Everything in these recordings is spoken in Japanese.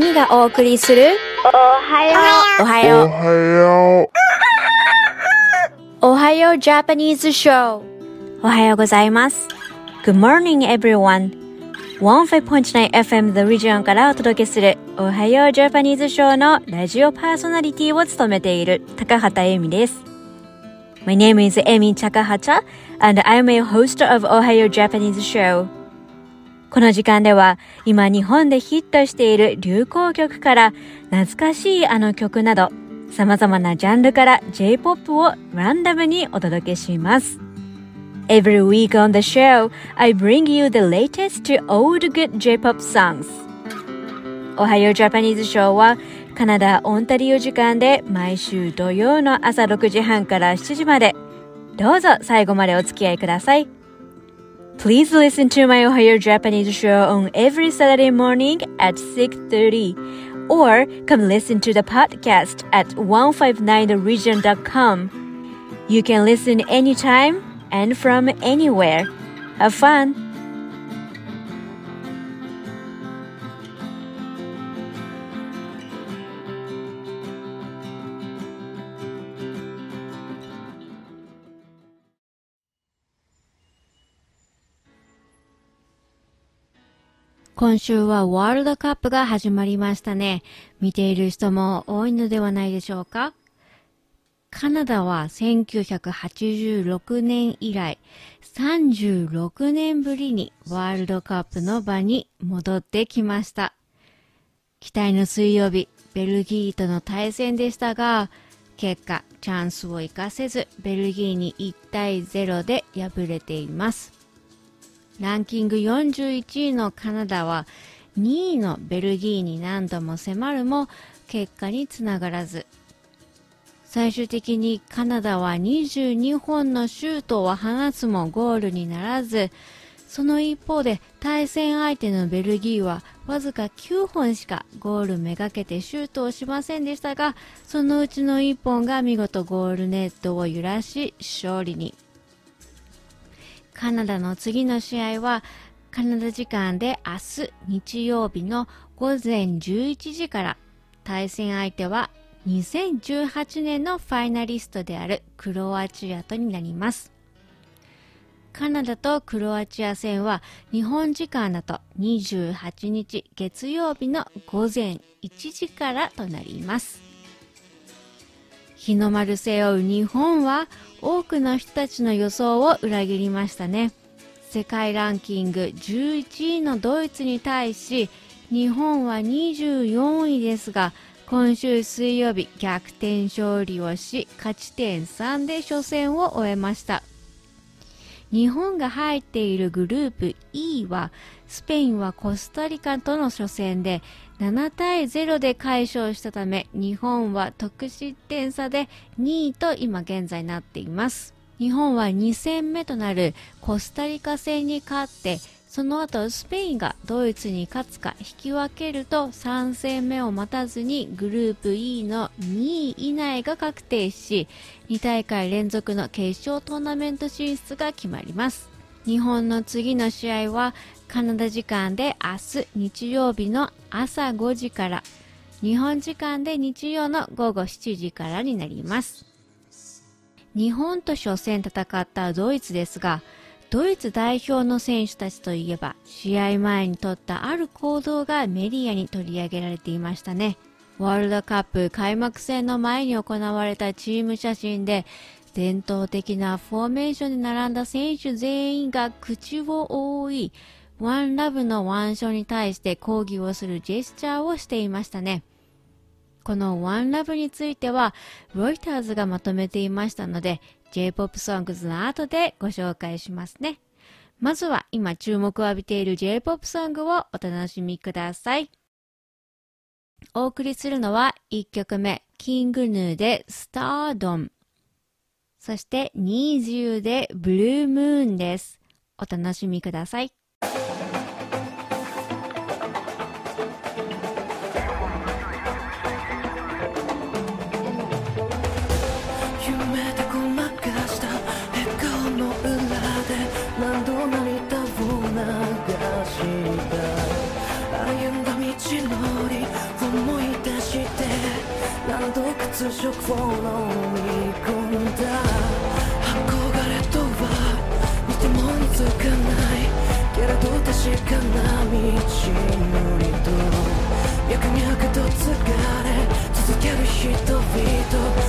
ミがお送りするおはよう。おはよう。おはよう。おはようジャパニーズショーおはようございます。Good morning everyone. 15.9FM The からお届けするおはようジャパニーズショーのラジオパーソナリティを務めている高畑恵みです。My name is Amy Takahata, and I am a host of おはようジャパニーズショーこの時間では今日本でヒットしている流行曲から懐かしいあの曲など様々なジャンルから J-POP をランダムにお届けします。Every week on the show, I bring you the latest old good J-POP songs. おはようジャパニーズショーはカナダ・オンタリオ時間で毎週土曜の朝6時半から7時までどうぞ最後までお付き合いください。Please listen to my Ohio Japanese show on every Saturday morning at 6.30 or come listen to the podcast at 159theregion.com. You can listen anytime and from anywhere. Have fun! 今週はワールドカップが始まりましたね。見ている人も多いのではないでしょうかカナダは1986年以来36年ぶりにワールドカップの場に戻ってきました。期待の水曜日、ベルギーとの対戦でしたが、結果、チャンスを生かせず、ベルギーに1対0で敗れています。ランキング41位のカナダは2位のベルギーに何度も迫るも結果につながらず。最終的にカナダは22本のシュートを放つもゴールにならず。その一方で対戦相手のベルギーはわずか9本しかゴールめがけてシュートをしませんでしたがそのうちの1本が見事ゴールネットを揺らし勝利に。カナダの次の試合はカナダ時間で明日日曜日の午前11時から対戦相手は2018年のファイナリストであるクロアチアとになります。カナダとクロアチア戦は日本時間だと28日月曜日の午前1時からとなります。日の丸背負う日本は多くの人たちの予想を裏切りましたね。世界ランキング11位のドイツに対し日本は24位ですが今週水曜日逆転勝利をし勝ち点3で初戦を終えました。日本が入っているグループ E はスペインはコスタリカとの初戦で7対0で快勝したため日本は得失点差で2位と今現在なっています。日本は2戦目となるコスタリカ戦に勝ってその後スペインがドイツに勝つか引き分けると3戦目を待たずにグループ E の2位以内が確定し2大会連続の決勝トーナメント進出が決まります。日本の次の試合はカナダ時間で明日日曜日の朝5時から日本時間で日曜の午後7時からになります。日本と初戦戦ったドイツですがドイツ代表の選手たちといえば試合前に取ったある行動がメディアに取り上げられていましたね。ワールドカップ開幕戦の前に行われたチーム写真で伝統的なフォーメーションで並んだ選手全員が口を覆いワンラブの腕章に対して抗議をするジェスチャーをしていましたね。このワンラブについてはロイターズがまとめていましたので J-POP ソングズの後でご紹介しますね。まずは今注目を浴びている J-POP ソングをお楽しみください。お送りするのは1曲目キングヌーでスタードンそしてニーズユーでブルームーンです。お楽しみください。接触を飲み込んだ憧れとは似ても似つかないけれど確かな道のりと。脈々と継がれ続ける人々。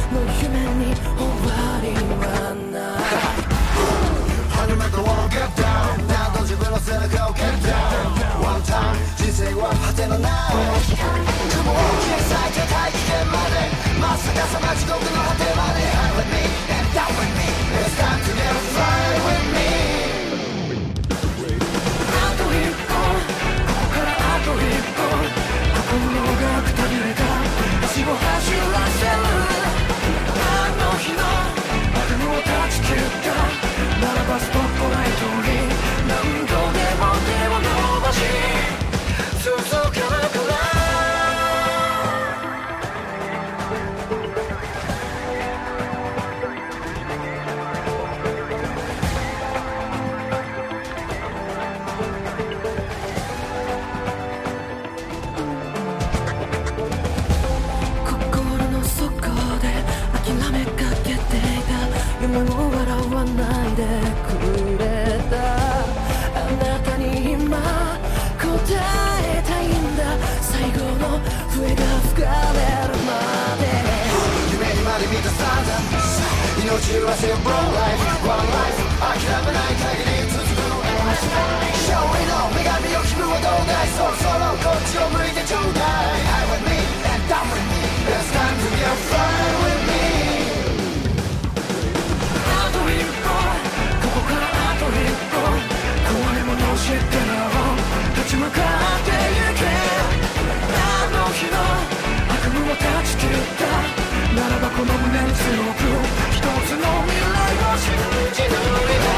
分を笑わないでくれた。あなたに今答えたいんだ。最後の笛が吹かれるまで。夢にまで見たスター命揺らせ One life, one life 諦めない限り続く Shall we know 女神よ君はどうだいそろそろこっちを向いてちょうだい。この胸に強く一つの未来を信じる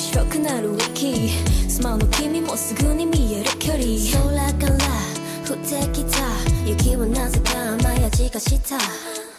白くなる息スマホの君もすぐに見える距離。空から降ってきた。雪はなぜか雨やじがした。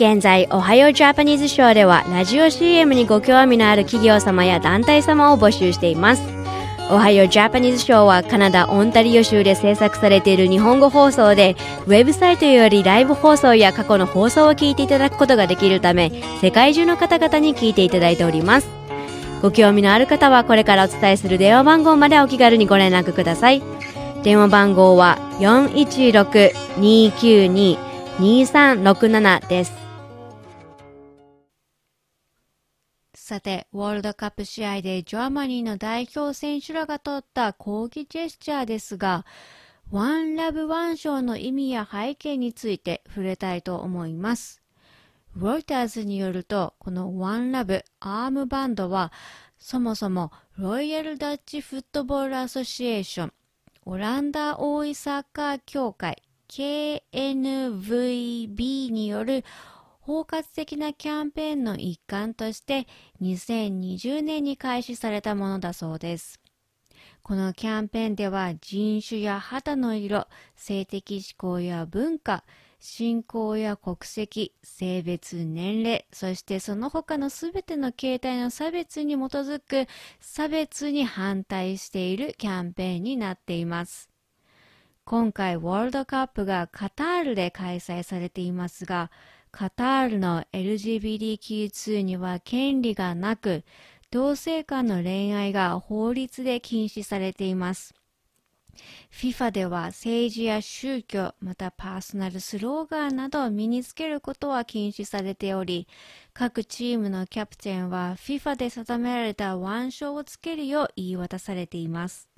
現在、おはようジャパニーズショーでは、ラジオ CM にご興味のある企業様や団体様を募集しています。おはようジャパニーズショーはカナダ・オンタリオ州で制作されている日本語放送で、ウェブサイトよりライブ放送や過去の放送を聞いていただくことができるため、世界中の方々に聞いていただいております。ご興味のある方はこれからお伝えする電話番号までお気軽にご連絡ください。電話番号は416-292-2367です。さて、ワールドカップ試合で Germany の代表選手らが取った抗議ジェスチャーですが、 One Love 腕章の意味や背景について触れたいと思います。 Reuters によると、この One Love armband は、そもそも Royal Dutch Football Association、オランダ王立サッカー協会 KNVB による包括的なキャンペーンの一環として2020年に開始されたものだそうです。このキャンペーンでは人種や肌の色、性的指向や文化、信仰や国籍、性別、年齢、そしてその他のすべての形態の差別に基づく差別に反対しているキャンペーンになっています。今回ワールドカップがカタールで開催されていますが、カタールの LGBTQ2 には権利がなく、同性間の恋愛が法律で禁止されています。FIFA では政治や宗教、またパーソナルスローガンなどを身につけることは禁止されており、各チームのキャプテンは FIFA で定められた腕章をつけるよう言い渡されています。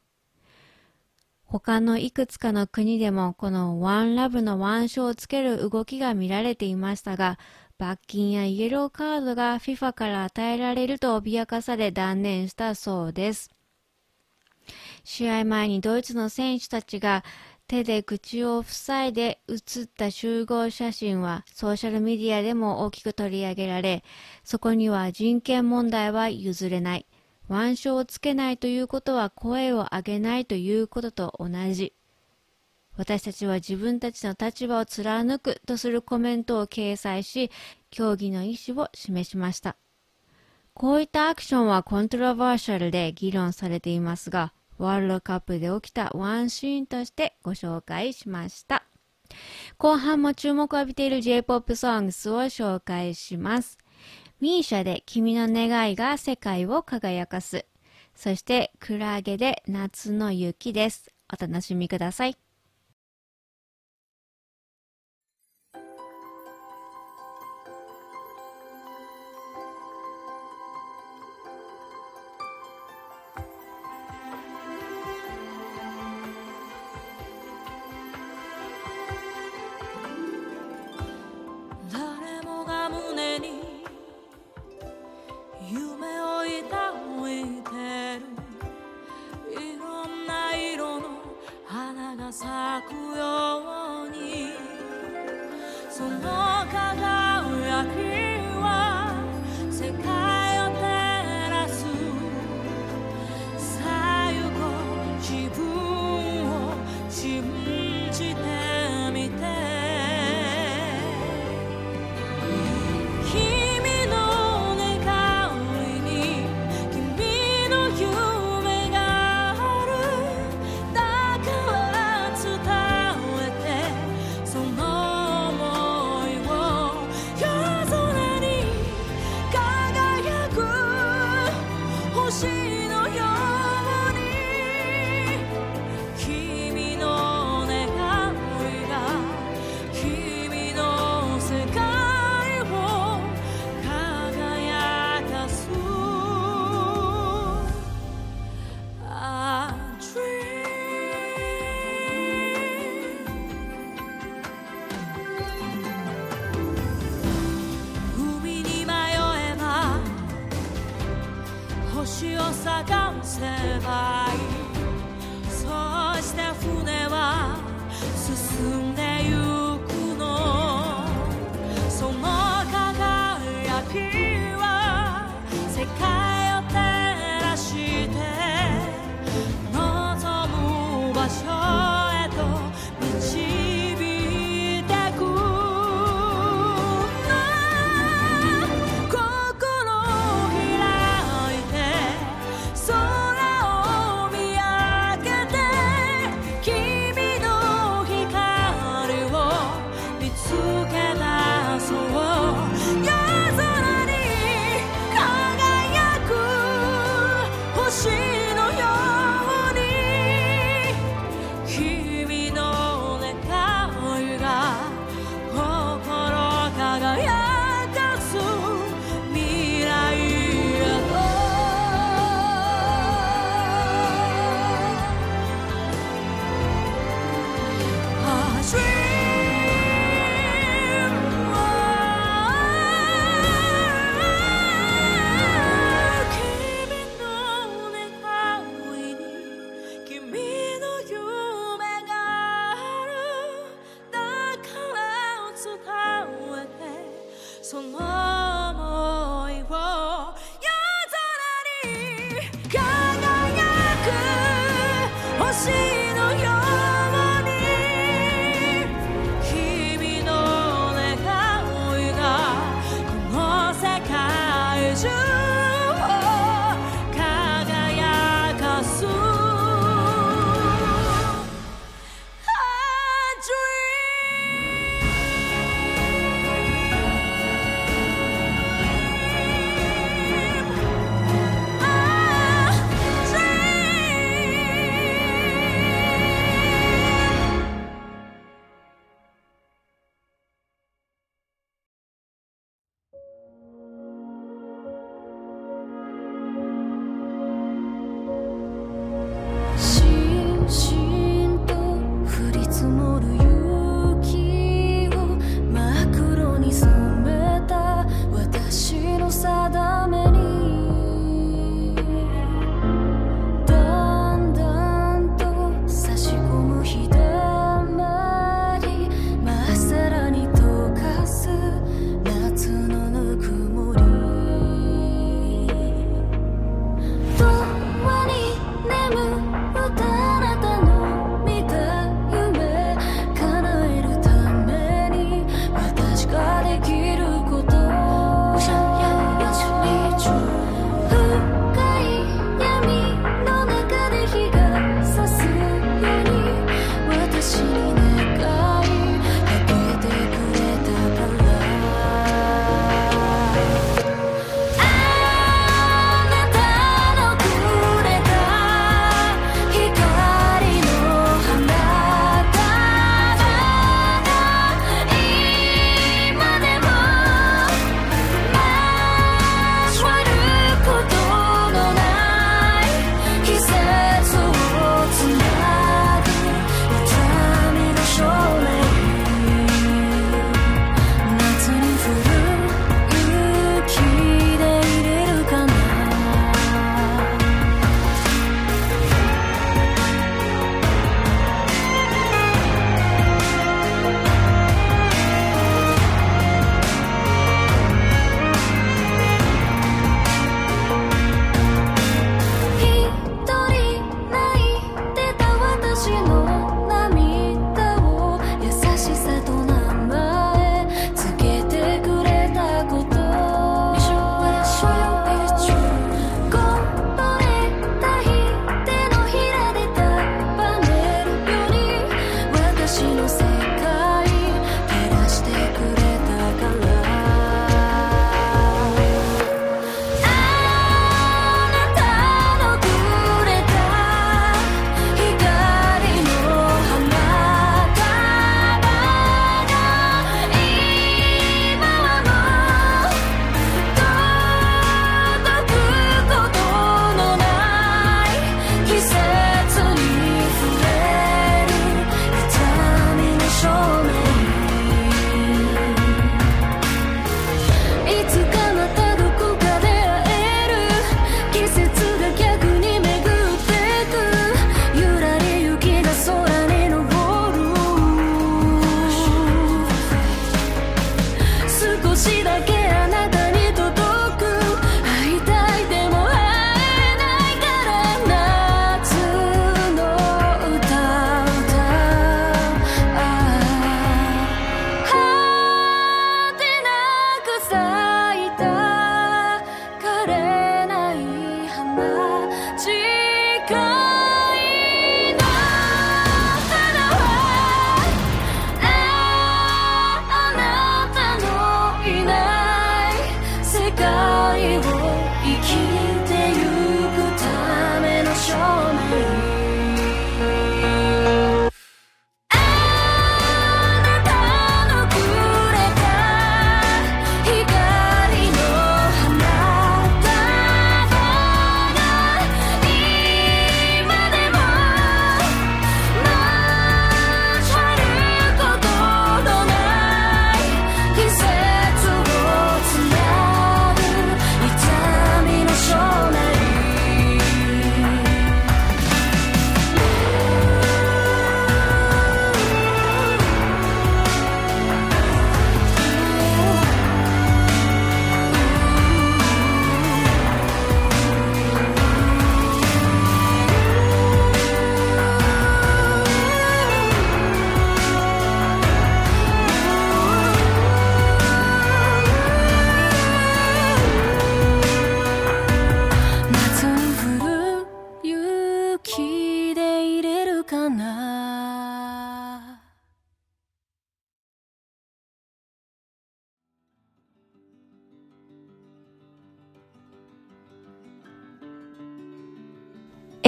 他のいくつかの国でもこのワンラブの腕章をつける動きが見られていましたが、罰金やイエローカードが FIFA から与えられると脅かされ断念したそうです。試合前にドイツの選手たちが手で口を塞いで写った集合写真はソーシャルメディアでも大きく取り上げられ、そこには人権問題は譲れない。腕章をつけないということは声を上げないということと同じ。私たちは自分たちの立場を貫くとするコメントを掲載し、協議の意思を示しました。こういったアクションはコントロバーシャルで議論されていますが、ワールドカップで起きたワンシーンとしてご紹介しました。後半も注目を浴びている J-POP ソングスを紹介します。misia で君の願いが世界を輝かす。そして、クラゲで夏の雪です。お楽しみください。花が咲くように。その輝き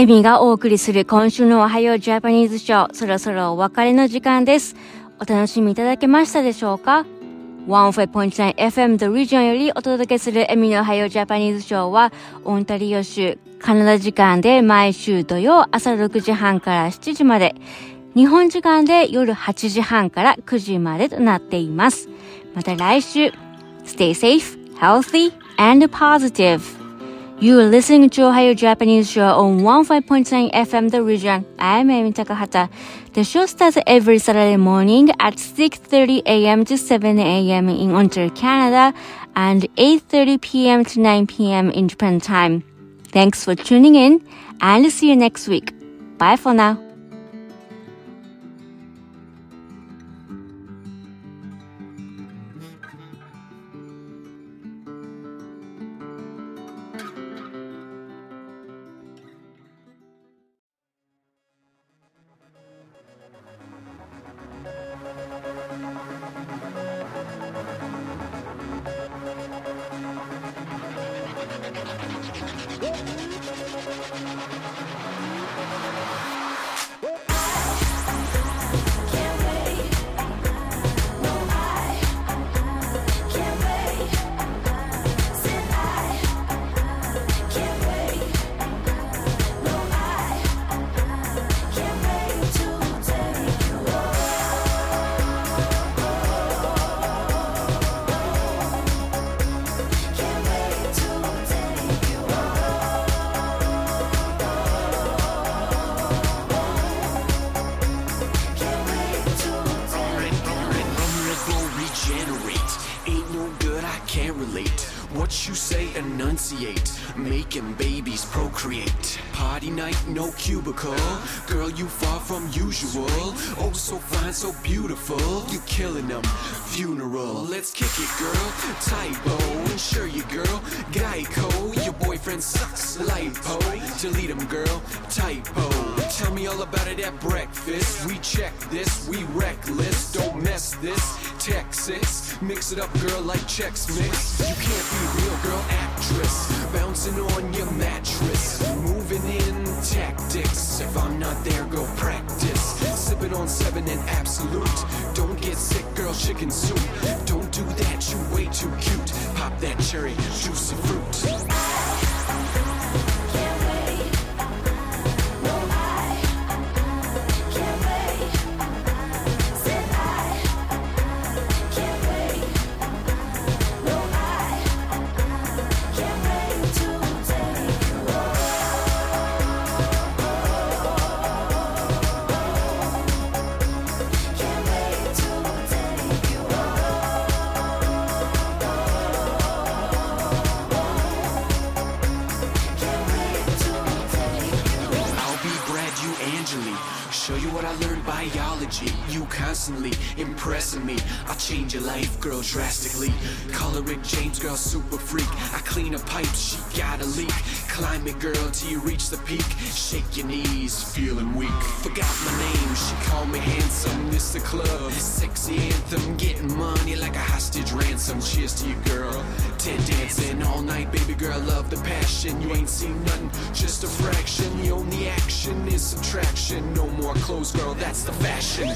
エミがお送りする今週のおはようジャパニーズショー、そろそろお別れの時間です。お楽しみいただけましたでしょうか ?15.9FM The Region よりお届けするエミのおはようジャパニーズショーは、オンタリオ州、カナダ時間で毎週土曜朝6時半から7時まで、日本時間で夜8時半から9時までとなっています。また来週、Stay safe, healthy, and positive. You are listening to Ohio Japanese Show on 15.9 FM The Region. I'm Amy Takahata. The show starts every Saturday morning at 6.30 a.m. to 7 a.m. in Ontario, Canada and 8.30 p.m. to 9 p.m. in Japan time. Thanks for tuning in and see you next week. Bye for now. Whoa. Cubicle. Girl, you far from usual. Oh, so fine, so beautiful. You killing them. Funeral. Let's kick it, girl. Typo. Insure you, girl. Geico. Your boyfriend sucks. Lipo. Delete him, girl. Typo. Tell me all about it at breakfast. We check this. We reckless. Don't mess this. Texas. Mix it up, girl, like Chex Mix. You can't be real, girl, actress. Bouncing on your mattress. Moving in tactics. If I'm not there, go practice. Sipping on seven and absolute. Don't get sick, girl, chicken soup. Don't do that, you way too cute. Pop that cherry, juicy fruit. Constantly impressing me. I'll change your life, girl, drastically. Call her Rick James, girl, super freak. I clean a pipe, she got a leak. Climb it, girl, till you reach the peak. Shake your knees, feeling weak. Forgot my name, she called me handsome. This the club, sexy anthem. Getting money like a hostage ransom. Cheers to you, girl. Ted dancing all night, baby girl, love the passion. You ain't seen nothing, just a fraction. The only action is subtraction. No more clothes, girl, that's the fashion.